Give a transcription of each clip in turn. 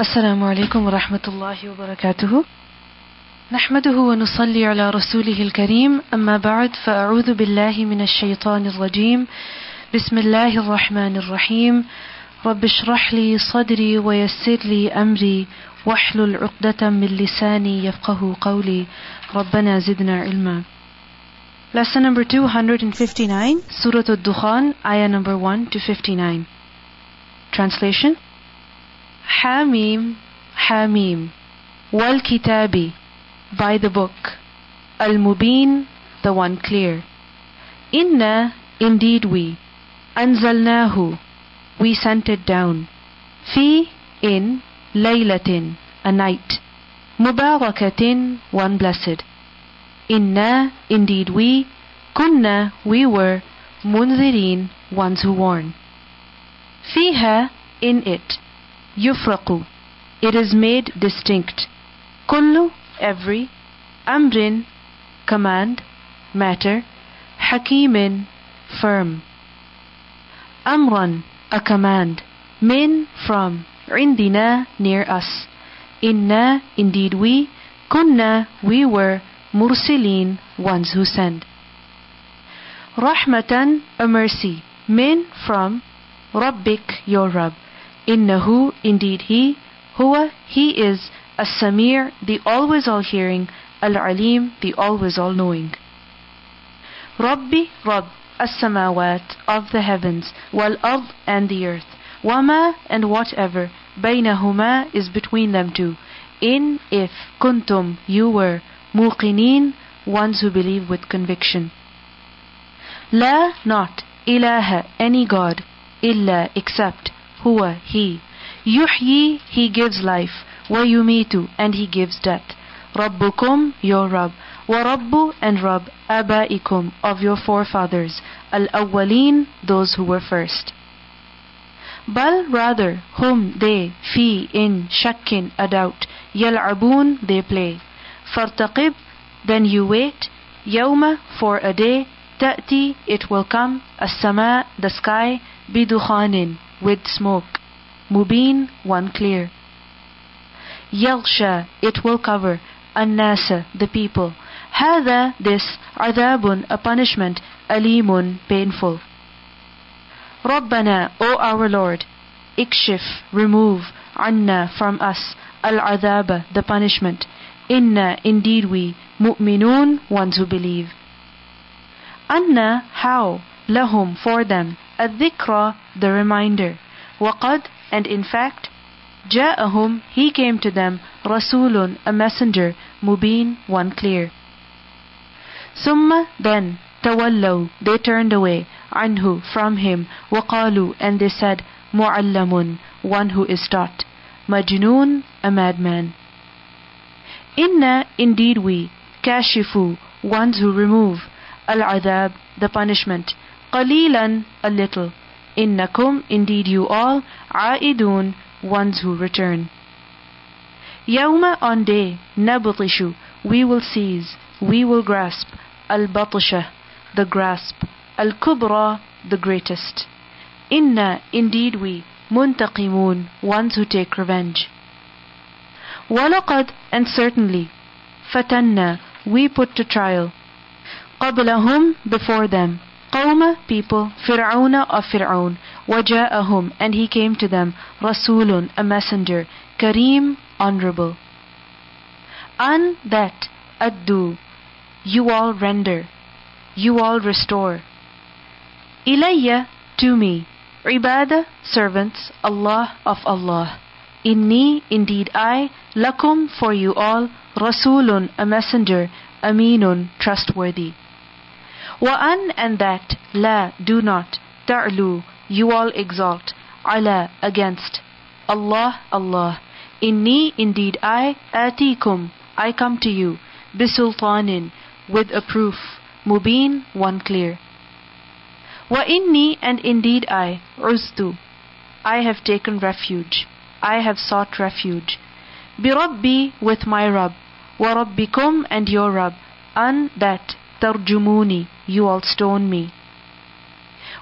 السلام عليكم ورحمة الله وبركاته. نحمده ونصلي على رسوله الكريم أما بعد فأعوذ بالله من الشيطان الرجيم. بسم الله الرحمن الرحيم. رب اشرح لي صدري ويسر لي أمري واحلل عقدة من لساني يفقه قولي. ربنا زدنا علما. Lesson number 259, Surah Al-Dukhan, ayah number 1 to 59. Translation Hamim, Hamim. Wal Kitabi, by the book. Al Mubin, the one clear. Inna, indeed we. Anzalnahu, we sent it down. Fi, in, Laylatin, a night. Mubarakatin, one blessed. Inna, indeed we. Kunna, we were. Munzirin, ones who warn. Fiha, in it. Yufraqu, it is made distinct. Kullu, every. Amrin, command, matter. Hakimin, firm. Amran, a command. Min, from. Indina, near us. Inna, indeed we. Kunna, we were. Mursilin, ones who send. Rahmatan, a mercy. Min, from. Rabbik, your Rabb. Innahu, indeed he, huwa, he is, as-samir, the always all-hearing, al-alim, the always all-knowing. Rabbi, Rabb, as-samawat, of the heavens, wal-ard, and the earth, wama, and whatever, baynahuma, is between them two, in, if, kuntum, you were, muqinin, ones who believe with conviction. La, not, ilaha, any God, illa, except, huwa, he. Yuhyi, he gives life. Wa yumitu, and he gives death. Rabbukum, your Rabb. Wa Rabbu, and Rabb, abaikum, of your forefathers. Al-awwaleen, those who were first. Bal, rather, whom they, fi, in, shakkin, a doubt. Yal'abun, they play. Fartaqib, then you wait. Yawma, for a day. Ta'ti, it will come. As-sama, the sky. Bidukhanin, with smoke. Mubin, one clear. Yaghsha, it will cover. Annasa, the people. Hada, this. Adabun, a punishment. Alimun, painful. Rabbana, O our Lord. Ikshif, remove. Anna, from us. Al-adaba, the punishment. Inna, indeed we. Mu'minun, ones who believe. Anna, how? Lahum, for them. الذكرى, the reminder. وقد, and in fact, جاءهم, he came to them, رسول, a messenger, مبين, one clear. ثم, then, تولوا, they turned away, عنه, from him, وقالوا, and they said, معلم, one who is taught, مجنون, a madman. Inna, indeed we, kashifu, ones who remove, al-adab, the punishment, قليلا a little إنكم indeed you all عائدون ones who return يوم on day نبطش we will seize we will grasp البطشة the grasp الكبرى the greatest إنا indeed we منتقمون ones who take revenge ولقد and certainly فتنا we put to trial قبلهم before them قوم people فرعون of Fir'aun وجاءهم and he came to them رسول a messenger كريم honorable an that addu you all render you all restore ilayya to me عبادة servants Allah of Allah inni indeed I lakum for you all rasulun a messenger aminun trustworthy وأن and that لا do not ta'lu you all exalt ala against Allah Allah inni indeed I atikum I come to you bisultanin with a proof mubin one clear wa inni and indeed I uztu I have taken refuge I have sought refuge birabbi with my Rabb wa rabbikum and your Rabb an that tarjumuni you all stone me.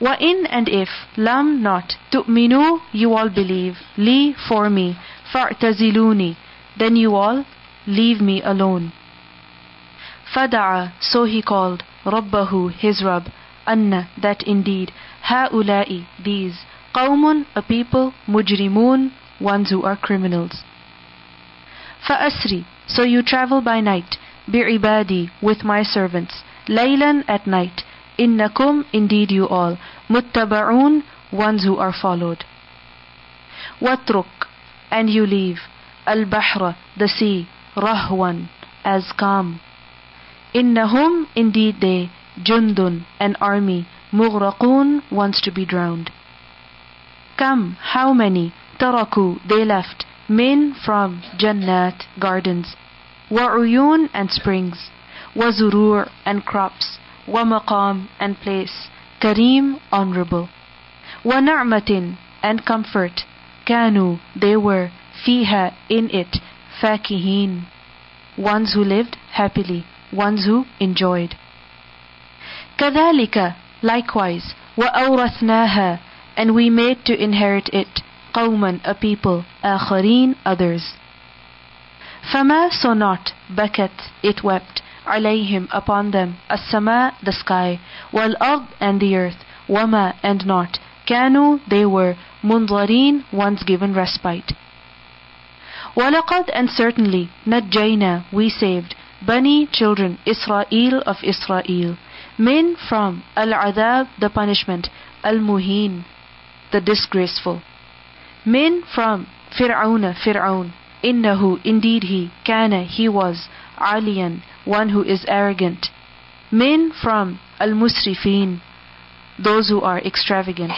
Wa in and if lam not tu'minu you all believe li for me فَاعْتَزِلُونِي Then you all leave me alone. فَدَعَا So he called رَبَّهُ His Rabb أَنَّ That indeed هَؤُلَاءِ These قَوْمٌ A people مُجْرِمُونَ Ones who are criminals. فَأَسْرِ So you travel by night بِعِبَادِي With my servants Laylan at night. Innakum, indeed you all. Muttaba'un, ones who are followed. Watruk, and you leave. Al-Bahra, the sea. Rahwan, as calm. Innahum, indeed they. Jundun, an army. Mughraqun, wants to be drowned. Come, how many? Taraku, they left. Min, from. Jannat, gardens. Wa'uyun, and springs Wazurur and crops, Wamaqam and place, Kareem, honorable, Wana'matin and comfort, Kanu, they were, Fiha, in it, Fakihin, ones who lived happily ones who enjoyed. كذلك likewise وأورثناها and we made to inherit it قوما a people آخرين others فما so not بكت it wept alayhim upon them as-sama the sky wal ard and the earth wama and not kanu they were mundarin once given respite walaqad and certainly najjayna we saved bani children israel of israel min from al-adab the punishment al-muhin the disgraceful min from fir'auna fir'aun innahu indeed he kana he was Alian one who is arrogant Min from Al-Musrifin those who are extravagant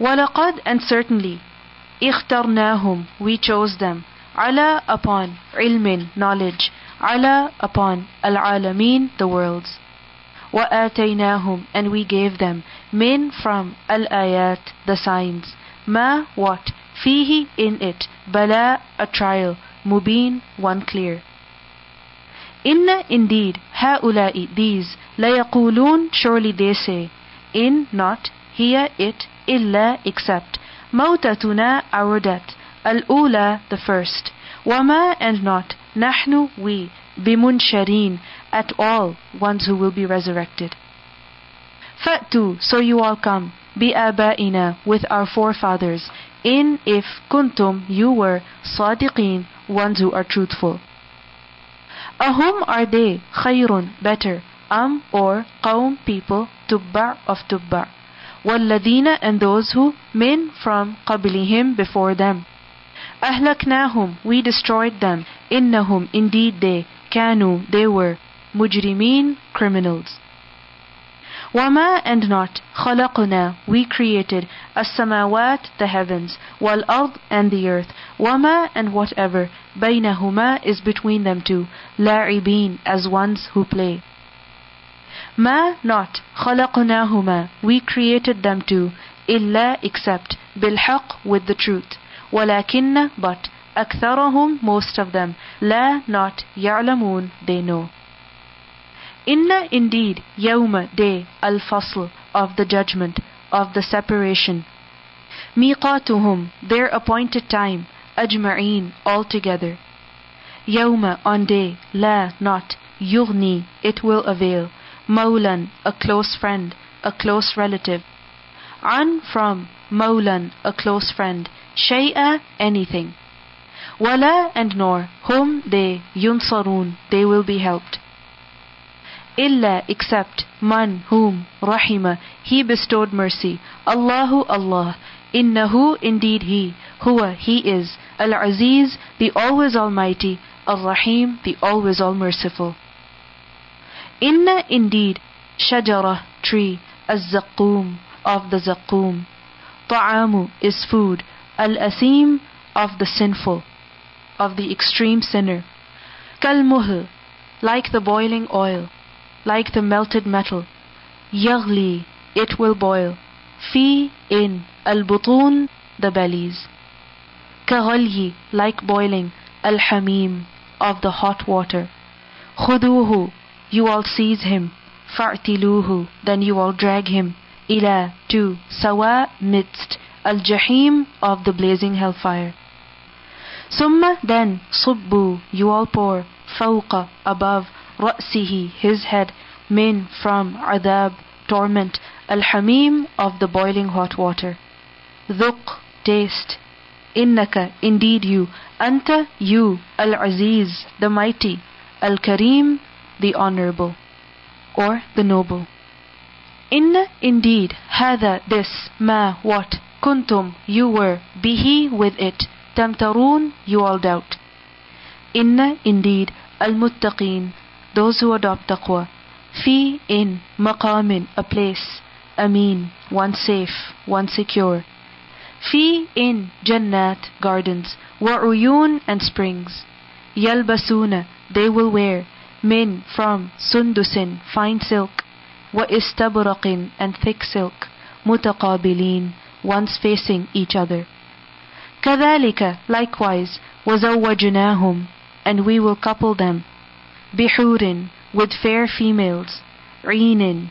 وَلَقَدْ and certainly اخترناهم we chose them ala upon ilmin knowledge ala upon al-alamin the worlds وآتيناهم and we gave them min from al-ayat the signs ma what fihi in it bala a trial mubin one clear Inna indeed haulai these layaqulun surely they say in not here it illa except mautatuna our death Al-ula, the first. Wama and not. Nahnu, we. Bimunsharin, at all, ones who will be resurrected. Fa'tu, so you all come. Bi'abaina, with our forefathers. In, if, kuntum, you were. Sadiqin, ones who are truthful. Ahum are they, khayrun, better. Am, or, qawm, people, tubba' of tubba'. وَالَّذِينَ and those who, min, from, qablihim, before them. أهلكناهم we destroyed them إنهم indeed they كانوا they were مجرمين criminals وما and not خلقنا we created السماوات the heavens والأرض and the earth وما and whatever بينهما is between them two لاعبين as ones who play ما not خلقناهما we created them two إلا except بالحق with the truth ولكن but أكثرهم most of them لا not يعلمون they know إن indeed يوم day الفصل of the judgment of the separation ميقاتهم their appointed time ajma'een, altogether. Yawma, on day, la, not, yughni, it will avail. Maulan, a close friend, a close relative. An, from, maulan, a close friend. Shay'a, anything. Wala and nor, whom they, yunsarun, they will be helped. Illa, except, man, whom, rahima, he bestowed mercy. Allahu Allah, innahu, indeed he, Huwa he is. Al Aziz the always almighty. Al Rahim the always all merciful. Inna indeed shajara tree. Az of the zaqum. Ta'amu is food al-asim of the sinful, of the extreme sinner. Kalmuhl, like the boiling oil, like the melted metal. Yaghli, it will boil. Fi, in, al-butun, the bellies. Kaghalyi, like boiling, al-hamim, of the hot water. Khuduhu, you all seize him. Fa'tiluhu, then you all drag him. Ila, to, sawa, midst, Al Jahim of the blazing hellfire. Summa then صبوا you all pour فوق above رأسه his head min from عذاب torment الحميم of the boiling hot water ذق taste Innaka, indeed you, Anta, you, Al Aziz, the mighty, Al Karim, the honorable, or the noble. Inna, indeed, Hada, this, Ma, what, Kuntum, you were, Bihi, with it, Tamtarun, you all doubt. Inna, indeed, Al Muttaqeen, those who adopt taqwa, Fi, in, Maqamin, a place, Amin, one safe, one secure. في in جنات gardens وعيون and springs يلبسون they will wear من from سندس fine silk وإستبرق and thick silk متقابلين once facing each other كذلك likewise وزوجناهم and we will couple them بحور with fair females عين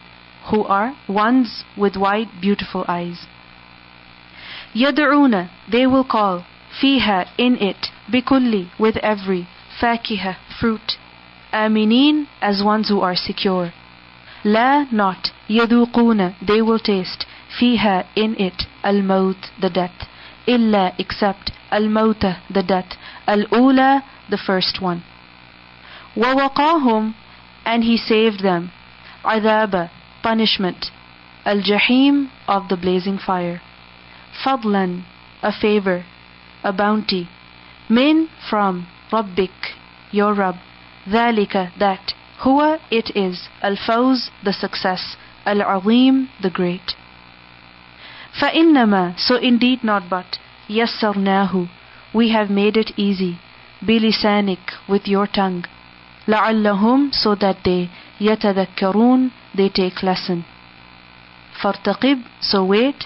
who are ones with wide beautiful eyes يدعون they will call فيها in it بكل with every فاكهة fruit آمنين as ones who are secure لا not يذوقون they will taste فيها in it الموت the death إلا except الموتة the death الأولى the first one ووقاهم and he saved them عذاب punishment الجحيم of the blazing fire فضلا a favor a bounty من from ربك your Rabb ذلك that هو it is الفوز the success العظيم the great فإنما so indeed not but يسرناه we have made it easy بلسانك with your tongue لعلهم so that they يتذكرون they take lesson فارتقب so wait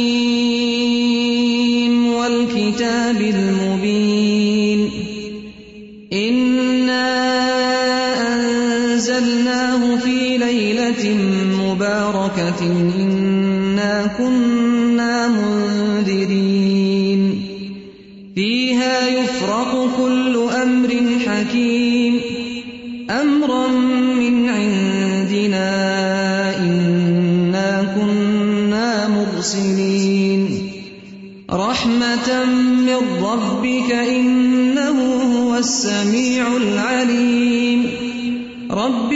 مباركة إنا كنا منذرين. فيها يفرق كل أمر حكيم. أمرا من عندنا إنا كنا مرسلين. رحمة من ربك إنه هو السميع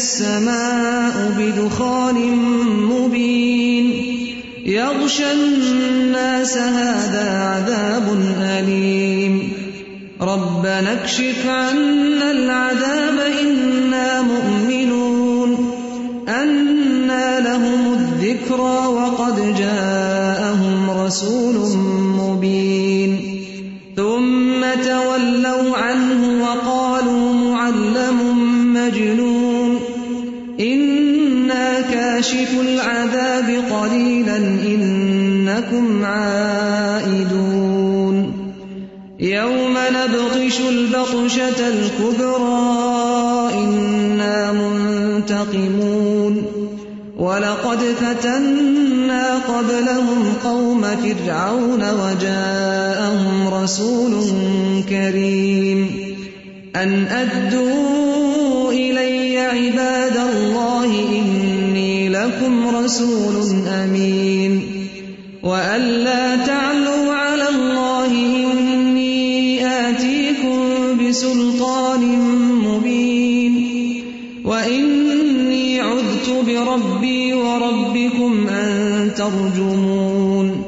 السماء بدخان مبين. يغشى الناس هذا عذاب أليم. ربنا اكشف عنا العذاب إنا مؤمنون. أنى لهم الذكرى وقد جاءهم رسول البطشة الكبرى إنا منتقمون. ولقد فتنا قبلهم قوم فرعون وجاءهم رسول كريم. أن أدوا إلي عباد الله إني لكم رسول أمين. وأن لا تعلوا بسلطان مبين. وإني عذت بربي وربكم أن ترجمون.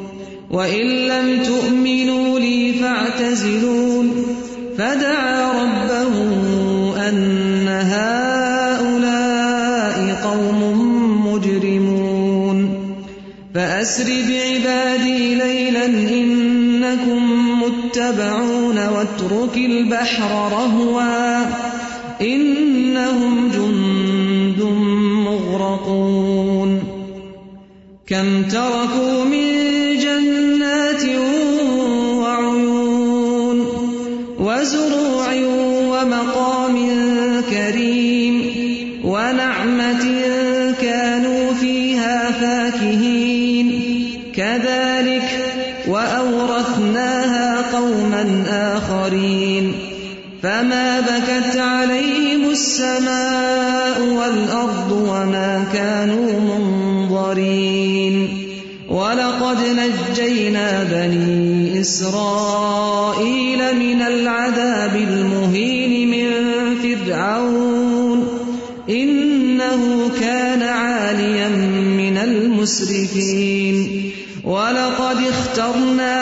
وإن لم تؤمنوا لي فاعتزلون. فدعا ربه أن هؤلاء قوم مجرمون. فأسر بعبادي ليلا إنكم متبعون واترك البحر رهوا إنهم جند مغرقون كم تركوا من وأورثناها قوما آخرين. فما بكت عليهم السماء والأرض وما كانوا منظرين. ولقد نجينا بني إسرائيل من العذاب المهين من فرعون. إنه كان عاليا من المسرفين. ولقد اخترناهم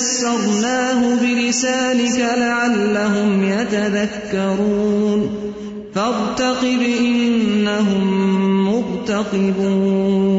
يسرناه بلسانك لعلهم يتذكرون فارتقب إنهم مرتقبون